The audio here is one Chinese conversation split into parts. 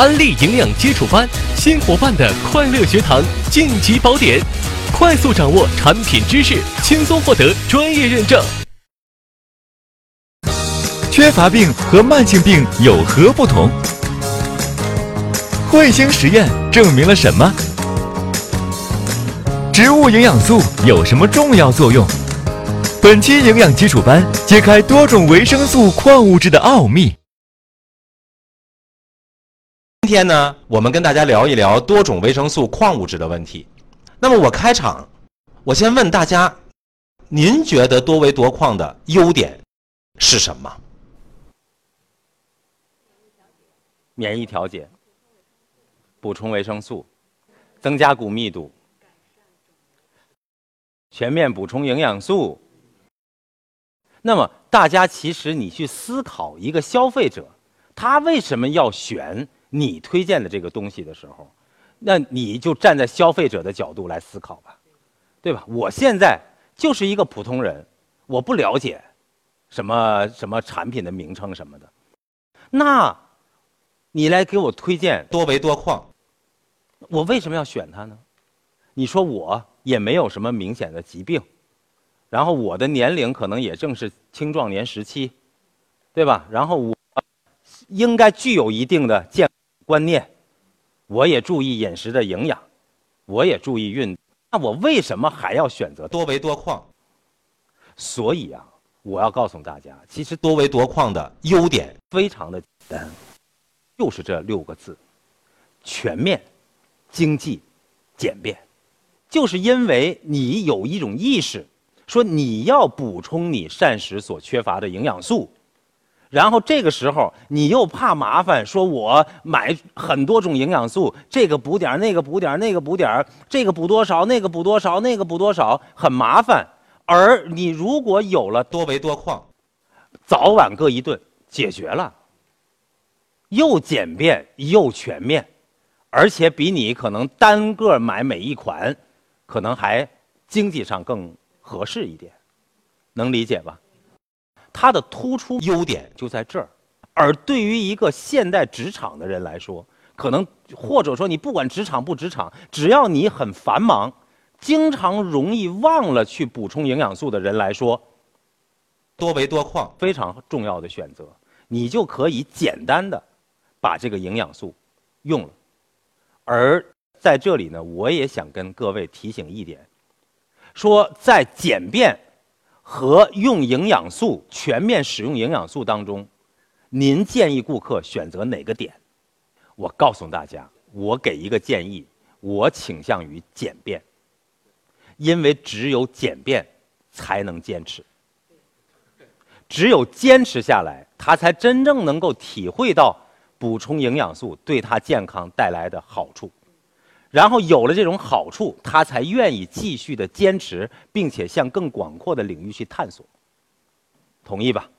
安利营养基础班，新伙伴的快乐学堂晋级宝典，快速掌握产品知识，轻松获得专业认证。缺乏病和慢性病有何不同？彗星实验证明了什么？植物营养素有什么重要作用？本期营养基础班揭开多种维生素、矿物质的奥秘。今天呢，我们跟大家聊一聊多种维生素、矿物质的问题。那么我开场，我先问大家，您觉得多维多矿的优点是什么？免疫调节，补充维生素，增加骨密度，全面补充营养素。那么，大家其实你去思考一个消费者，他为什么要选？你推荐的这个东西的时候，那你就站在消费者的角度来思考吧，对吧？我现在就是一个普通人，我不了解什么什么产品的名称什么的，那，你来给我推荐多维多矿，我为什么要选它呢？你说我也没有什么明显的疾病，然后我的年龄可能也正是青壮年时期，对吧？然后我应该具有一定的健。观念，我也注意饮食的营养，我也注意运。那我为什么还要选择多维多矿？所以啊，我要告诉大家，其实多维多矿的优点非常的简单，就是这六个字：全面、经济、简便。就是因为你有一种意识，说你要补充你膳食所缺乏的营养素。然后这个时候你又怕麻烦，说我买很多种营养素，这个补点那个补点那个补点这个补多少，那个补多少，那个补多少，很麻烦。而你如果有了多维多矿，早晚各一顿，解决了，又简便又全面，而且比你可能单个买每一款，可能还经济上更合适一点，能理解吧？它的突出优点就在这儿，而对于一个现代职场的人来说，可能或者说你不管职场不职场，只要你很繁忙，经常容易忘了去补充营养素的人来说，多维多矿非常重要的选择，你就可以简单的把这个营养素用了。而在这里呢，我也想跟各位提醒一点，说在简便。和用营养素全面使用营养素当中，您建议顾客选择哪个点？我告诉大家，我给一个建议，我倾向于简便，因为只有简便才能坚持，只有坚持下来，他才真正能够体会到补充营养素对他健康带来的好处。然后有了这种好处，他才愿意继续的坚持，并且向更广阔的领域去探索。同意吧？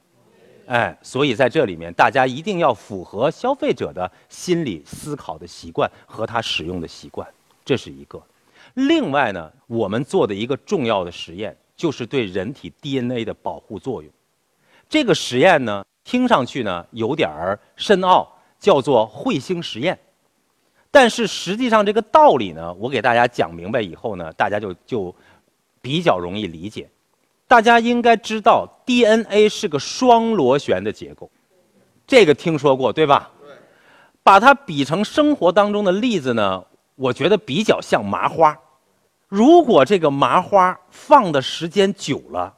哎，所以在这里面，大家一定要符合消费者的心理思考的习惯和他使用的习惯，这是一个。另外呢，我们做的一个重要的实验，就是对人体 DNA 的保护作用。这个实验呢，听上去呢有点儿深奥，叫做彗星实验。但是实际上，这个道理呢，我给大家讲明白以后呢，大家就就比较容易理解。大家应该知道，DNA 是个双螺旋的结构，这个听说过对吧？把它比成生活当中的例子呢，我觉得比较像麻花。如果这个麻花放的时间久了，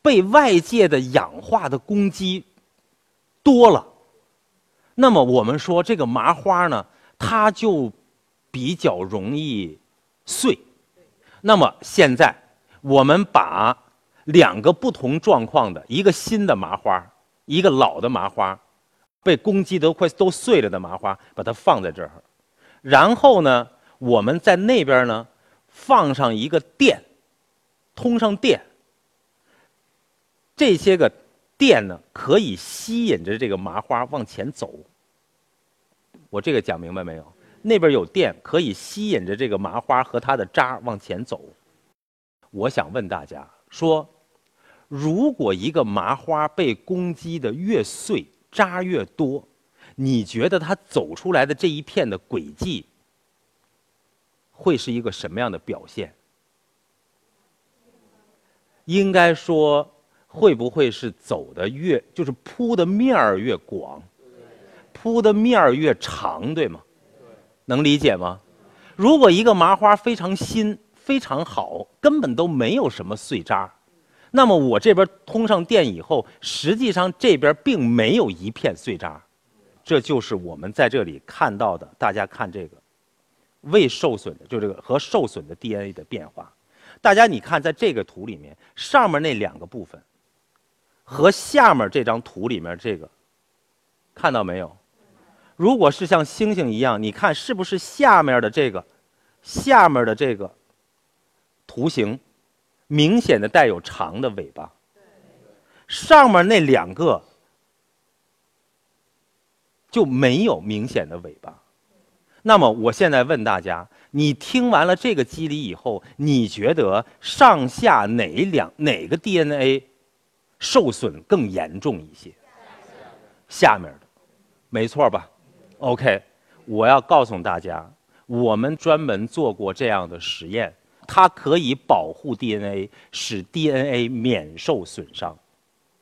被外界的氧化的攻击多了，那么我们说这个麻花呢？它就比较容易碎。那么现在我们把两个不同状况的一个新的麻花，一个老的麻花，被攻击得快都碎了的麻花，把它放在这儿。然后呢，我们在那边呢放上一个电，通上电。这些个电呢可以吸引着这个麻花往前走。我这个讲明白没有？那边有电，可以吸引着这个麻花和它的渣往前走。我想问大家说，如果一个麻花被攻击的越碎，渣越多，你觉得它走出来的这一片的轨迹会是一个什么样的表现？应该说，会不会是走的越就是铺的面儿越广，铺的面儿越长，对吗？能理解吗？如果一个麻花非常新、非常好，根本都没有什么碎渣，那么我这边通上电以后，实际上这边并没有一片碎渣，这就是我们在这里看到的。大家看这个未受损的，就这个和受损的 DNA 的变化。大家你看，在这个图里面，上面那两个部分和下面这张图里面这个，看到没有？如果是像星星一样，你看是不是下面的这个，下面的这个图形明显的带有长的尾巴？上面那两个就没有明显的尾巴。那么我现在问大家。你听完了这个机理以后，你觉得上下哪两哪个 DNA 受损更严重一些？下面的，没错吧？OK，我要告诉大家，我们专门做过这样的实验，它可以保护 DNA，使 DNA 免受损伤，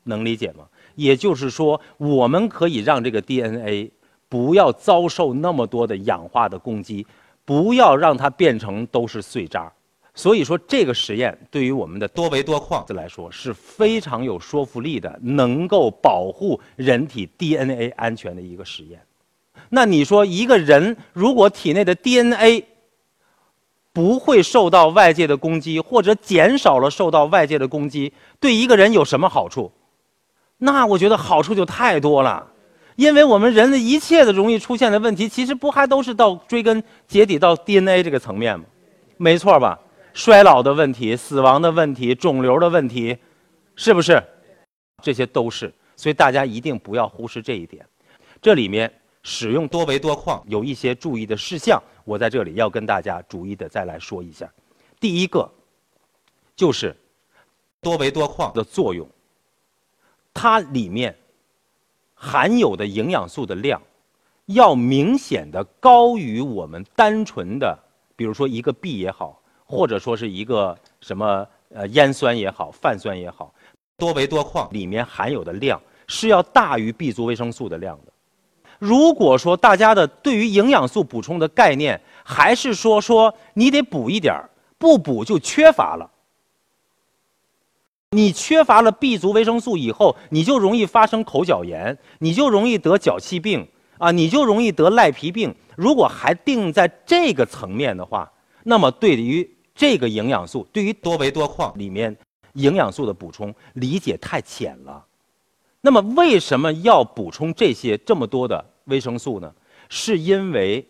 能理解吗？也就是说，我们可以让这个 DNA 不要遭受那么多的氧化的攻击。不要让它变成都是碎渣，所以说这个实验对于我们的多维多矿来说是非常有说服力的，能够保护人体 DNA 安全的一个实验。那你说一个人如果体内的 DNA 不会受到外界的攻击，或者减少了受到外界的攻击，对一个人有什么好处？那我觉得好处就太多了。因为我们人的一切的容易出现的问题，其实不还都是到追根结底到 DNA 这个层面吗？没错吧？衰老的问题、死亡的问题、肿瘤的问题，是不是？这些都是。所以大家一定不要忽视这一点。这里面使用多维多矿有一些注意的事项，我在这里要跟大家逐一的再来说一下。第一个就是多维多矿的作用，它里面。含有的营养素的量，要明显的高于我们单纯的，比如说一个 B 也好，或者说是一个什么呃烟酸也好、泛酸也好，多维多矿里面含有的量是要大于 B 族维生素的量的。如果说大家的对于营养素补充的概念还是说说你得补一点儿，不补就缺乏了。你缺乏了 B 族维生素以后，你就容易发生口角炎，你就容易得脚气病啊，你就容易得赖皮病。如果还定在这个层面的话，那么对于这个营养素，对于多维多矿里面营养素的补充理解太浅了。那么为什么要补充这些这么多的维生素呢？是因为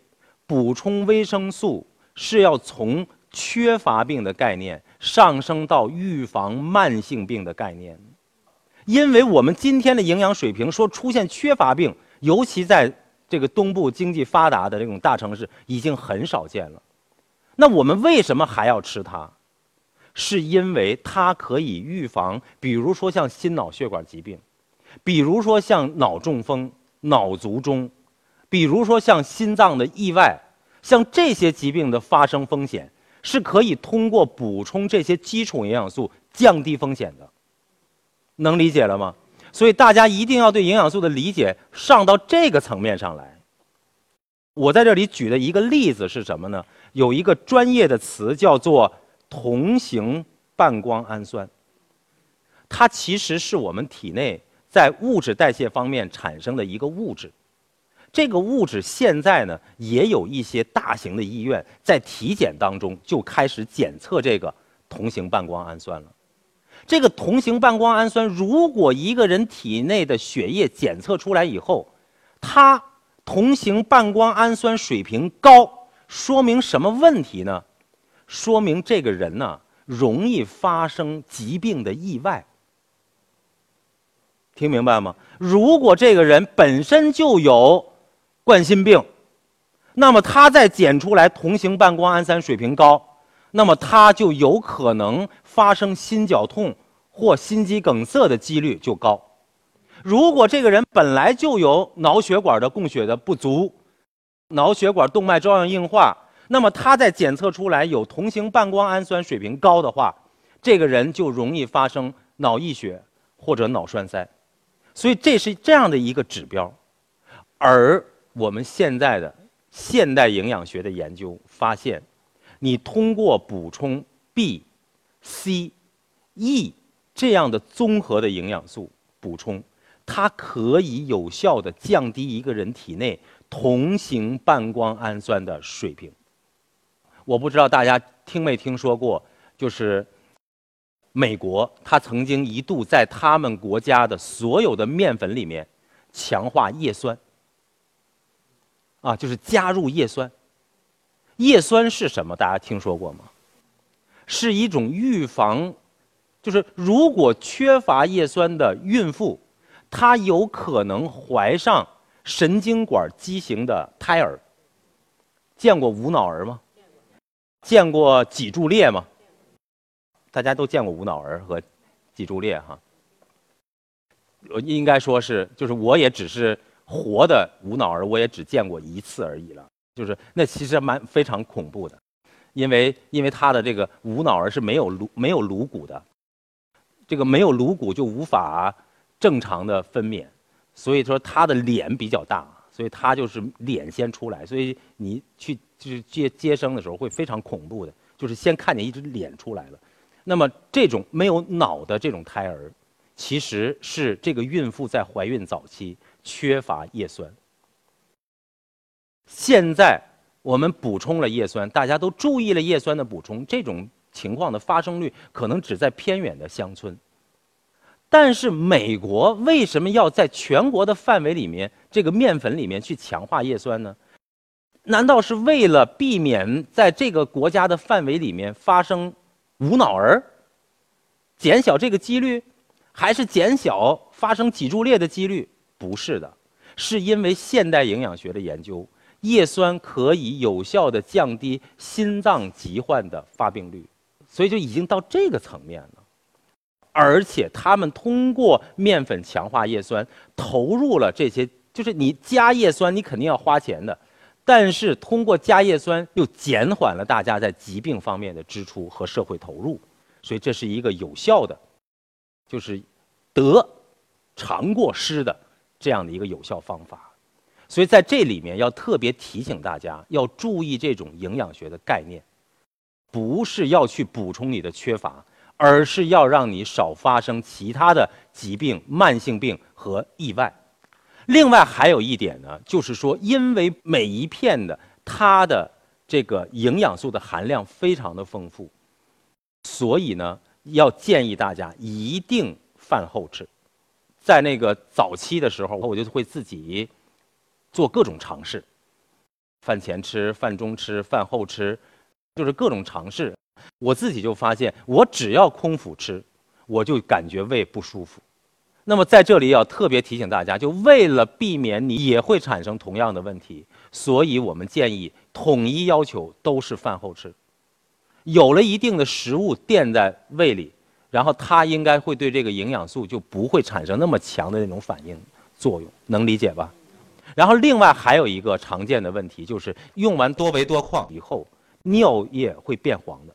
补充维生素是要从缺乏病的概念。上升到预防慢性病的概念，因为我们今天的营养水平说出现缺乏病，尤其在这个东部经济发达的这种大城市已经很少见了。那我们为什么还要吃它？是因为它可以预防，比如说像心脑血管疾病，比如说像脑中风、脑卒中，比如说像心脏的意外，像这些疾病的发生风险。是可以通过补充这些基础营养素降低风险的，能理解了吗？所以大家一定要对营养素的理解上到这个层面上来。我在这里举的一个例子是什么呢？有一个专业的词叫做同型半胱氨酸，它其实是我们体内在物质代谢方面产生的一个物质。这个物质现在呢，也有一些大型的医院在体检当中就开始检测这个同型半胱氨酸了。这个同型半胱氨酸，如果一个人体内的血液检测出来以后，它同型半胱氨酸水平高，说明什么问题呢？说明这个人呢，容易发生疾病的意外。听明白吗？如果这个人本身就有冠心病，那么他再检出来同型半胱氨酸水平高，那么他就有可能发生心绞痛或心肌梗塞的几率就高。如果这个人本来就有脑血管的供血的不足，脑血管动脉粥样硬化，那么他在检测出来有同型半胱氨酸水平高的话，这个人就容易发生脑溢血或者脑栓塞。所以这是这样的一个指标，而我们现在的现代营养学的研究发现，你通过补充 B、C、E 这样的综合的营养素补充，它可以有效的降低一个人体内同型半胱氨酸的水平。我不知道大家听没听说过，就是。美国，他曾经一度在他们国家的所有的面粉里面强化叶酸，啊，就是加入叶酸。叶酸是什么？大家听说过吗？是一种预防，就是如果缺乏叶酸的孕妇，她有可能怀上神经管畸形的胎儿。见过无脑儿吗？见过脊柱裂吗？大家都见过无脑儿和脊柱裂哈，我应该说是，就是我也只是活的无脑儿，我也只见过一次而已了。就是那其实蛮非常恐怖的，因为因为他的这个无脑儿是没有颅没有颅骨的，这个没有颅骨就无法正常的分娩，所以说他的脸比较大，所以他就是脸先出来，所以你去就是接接生的时候会非常恐怖的，就是先看见一只脸出来了。那么，这种没有脑的这种胎儿，其实是这个孕妇在怀孕早期缺乏叶酸。现在我们补充了叶酸，大家都注意了叶酸的补充，这种情况的发生率可能只在偏远的乡村。但是，美国为什么要在全国的范围里面，这个面粉里面去强化叶酸呢？难道是为了避免在这个国家的范围里面发生？无脑儿，减小这个几率，还是减小发生脊柱裂的几率？不是的，是因为现代营养学的研究，叶酸可以有效的降低心脏疾患的发病率，所以就已经到这个层面了。而且他们通过面粉强化叶酸，投入了这些，就是你加叶酸，你肯定要花钱的。但是通过加叶酸又减缓了大家在疾病方面的支出和社会投入，所以这是一个有效的，就是得长过失的这样的一个有效方法。所以在这里面要特别提醒大家要注意这种营养学的概念，不是要去补充你的缺乏，而是要让你少发生其他的疾病、慢性病和意外。另外还有一点呢，就是说，因为每一片的它的这个营养素的含量非常的丰富，所以呢，要建议大家一定饭后吃。在那个早期的时候，我就会自己做各种尝试，饭前吃、饭中吃、饭后吃，就是各种尝试。我自己就发现，我只要空腹吃，我就感觉胃不舒服。那么在这里要特别提醒大家，就为了避免你也会产生同样的问题，所以我们建议统一要求都是饭后吃。有了一定的食物垫在胃里，然后它应该会对这个营养素就不会产生那么强的那种反应作用，能理解吧？然后另外还有一个常见的问题就是用完多维多矿以后，尿液会变黄的，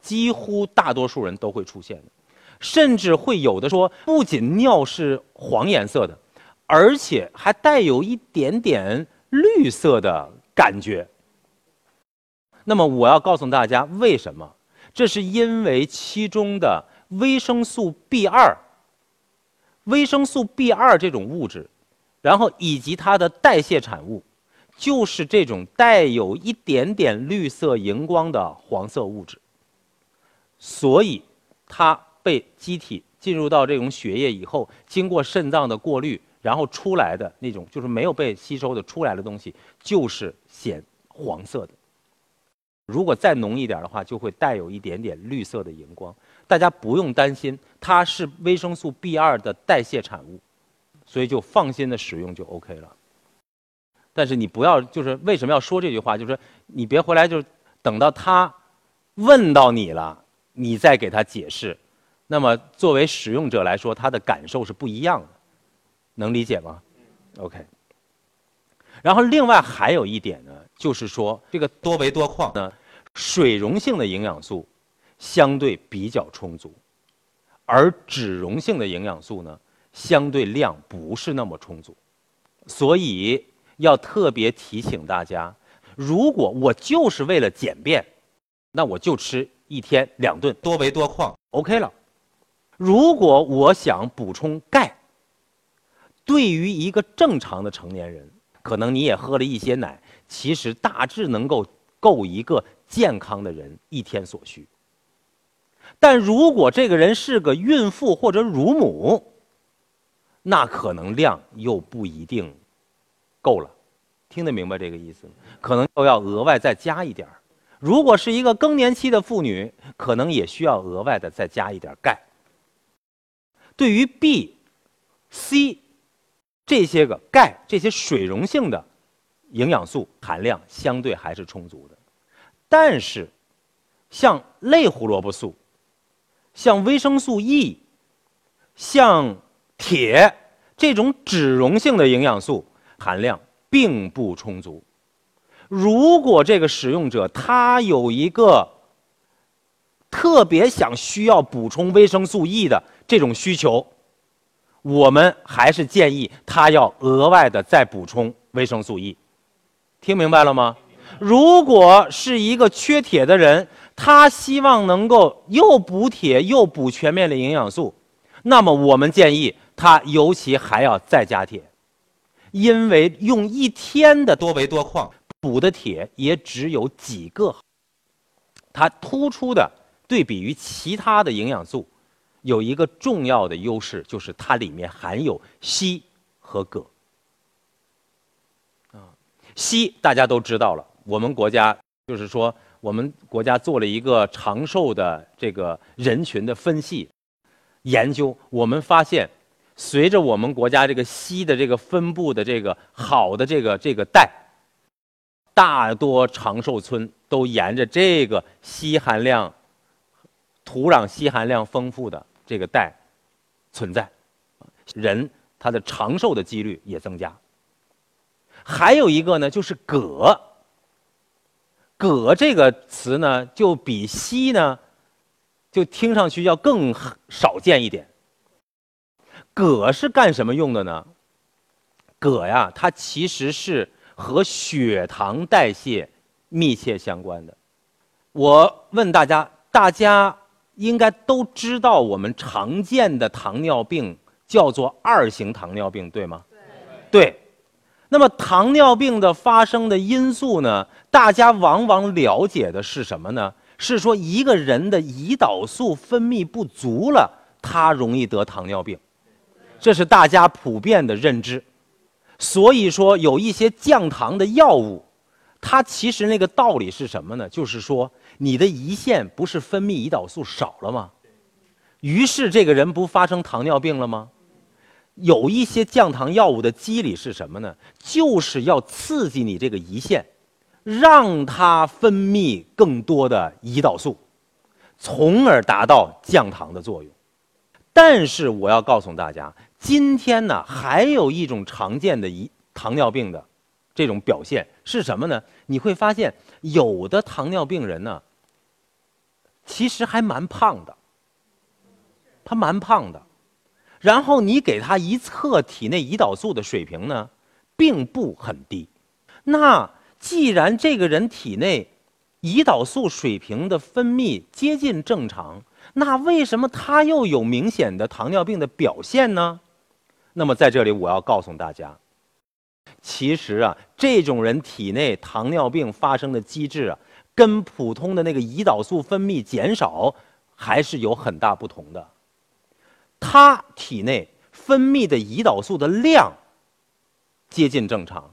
几乎大多数人都会出现的。甚至会有的说，不仅尿是黄颜色的，而且还带有一点点绿色的感觉。那么我要告诉大家，为什么？这是因为其中的维生素 B 二、维生素 B 二这种物质，然后以及它的代谢产物，就是这种带有一点点绿色荧光的黄色物质，所以它。被机体进入到这种血液以后，经过肾脏的过滤，然后出来的那种就是没有被吸收的出来的东西，就是显黄色的。如果再浓一点的话，就会带有一点点绿色的荧光。大家不用担心，它是维生素 B 二的代谢产物，所以就放心的使用就 OK 了。但是你不要，就是为什么要说这句话？就是你别回来，就是等到他问到你了，你再给他解释。那么作为使用者来说，他的感受是不一样的，能理解吗？OK。然后另外还有一点呢，就是说这个多维多矿呢，水溶性的营养素相对比较充足，而脂溶性的营养素呢，相对量不是那么充足，所以要特别提醒大家，如果我就是为了简便，那我就吃一天两顿多维多矿，OK 了。如果我想补充钙，对于一个正常的成年人。可能你也喝了一些奶，其实大致能够够一个健康的人一天所需。但如果这个人是个孕妇或者乳母，那可能量又不一定够了。听得明白这个意思吗？可能又要额外再加一点儿。如果是一个更年期的妇女，可能也需要额外的再加一点钙。对于 B、C。这些个钙，这些水溶性的营养素含量相对还是充足的，但是像类胡萝卜素、像维生素 E、像铁这种脂溶性的营养素含量并不充足。如果这个使用者他有一个特别想需要补充维生素 E 的这种需求，我们还是建议他要额外的再补充维生素 E，听明白了吗？如果是一个缺铁的人，他希望能够又补铁又补全面的营养素，那么我们建议他尤其还要再加铁，因为用一天的多维多矿补的铁也只有几个，它突出的对比于其他的营养素。有一个重要的优势，就是它里面含有硒和铬。啊，硒大家都知道了，我们国家就是说，我们国家做了一个长寿的这个人群的分析研究，我们发现，随着我们国家这个硒的这个分布的这个好的这个这个带，大多长寿村都沿着这个硒含量、土壤硒含量丰富的。这个带存在，人他的长寿的几率也增加。还有一个呢，就是铬。铬这个词呢，就比硒呢，就听上去要更少见一点。铬是干什么用的呢？铬呀，它其实是和血糖代谢密切相关的。我问大家，大家。应该都知道，我们常见的糖尿病叫做二型糖尿病，对吗？对。那么糖尿病的发生的因素呢？大家往往了解的是什么呢？是说一个人的胰岛素分泌不足了，他容易得糖尿病，这是大家普遍的认知。所以说，有一些降糖的药物，它其实那个道理是什么呢？就是说。你的胰腺不是分泌胰岛素少了吗？于是这个人不发生糖尿病了吗？有一些降糖药物的机理是什么呢？就是要刺激你这个胰腺，让它分泌更多的胰岛素，从而达到降糖的作用。但是我要告诉大家，今天呢，还有一种常见的胰糖尿病的这种表现是什么呢？你会发现有的糖尿病人呢。其实还蛮胖的，他蛮胖的，然后你给他一测体内胰岛素的水平呢，并不很低。那既然这个人体内胰岛素水平的分泌接近正常，那为什么他又有明显的糖尿病的表现呢？那么在这里我要告诉大家，其实啊，这种人体内糖尿病发生的机制啊。跟普通的那个胰岛素分泌减少还是有很大不同的。他体内分泌的胰岛素的量接近正常，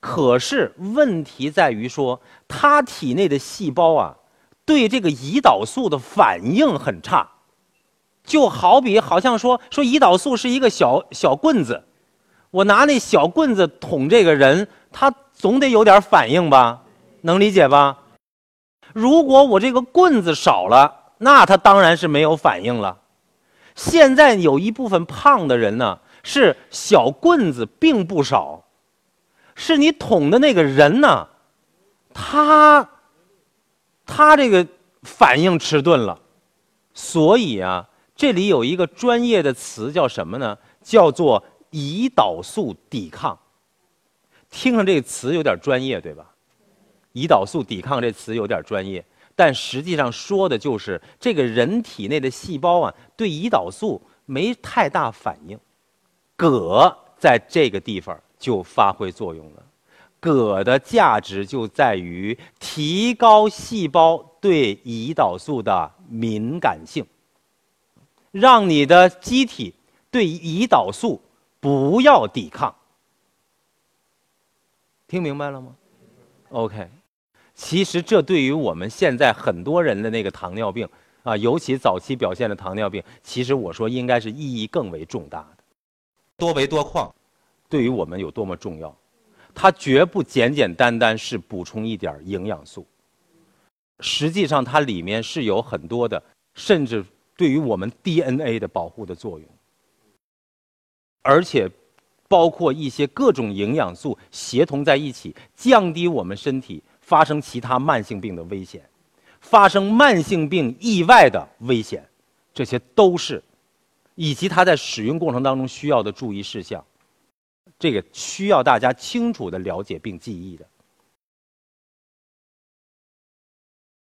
可是问题在于说他体内的细胞啊，对这个胰岛素的反应很差。就好比好像说说胰岛素是一个小小棍子，我拿那小棍子捅这个人，他总得有点反应吧？能理解吧？如果我这个棍子少了，那他当然是没有反应了，现在有一部分胖的人呢，是小棍子并不少，是你捅的那个人呢，他他这个反应迟钝了，所以啊，这里有一个专业的词叫什么呢？叫做胰岛素抵抗。听上这个词有点专业，对吧？胰岛素抵抗这词有点专业，但实际上说的就是这个人体内的细胞啊，对胰岛素没太大反应。铬在这个地方就发挥作用了。铬的价值就在于提高细胞对胰岛素的敏感性，让你的机体对胰岛素不要抵抗。听明白了吗？OK，其实这对于我们现在很多人的那个糖尿病啊，尤其早期表现的糖尿病，其实我说应该是意义更为重大的。多维多矿对于我们有多么重要？它绝不简简单单是补充一点营养素，实际上它里面是有很多的，甚至对于我们 DNA 的保护的作用，而且。包括一些各种营养素协同在一起，降低我们身体发生其他慢性病的危险，发生慢性病意外的危险，这些都是，以及它在使用过程当中需要的注意事项，这个需要大家清楚的了解并记忆的。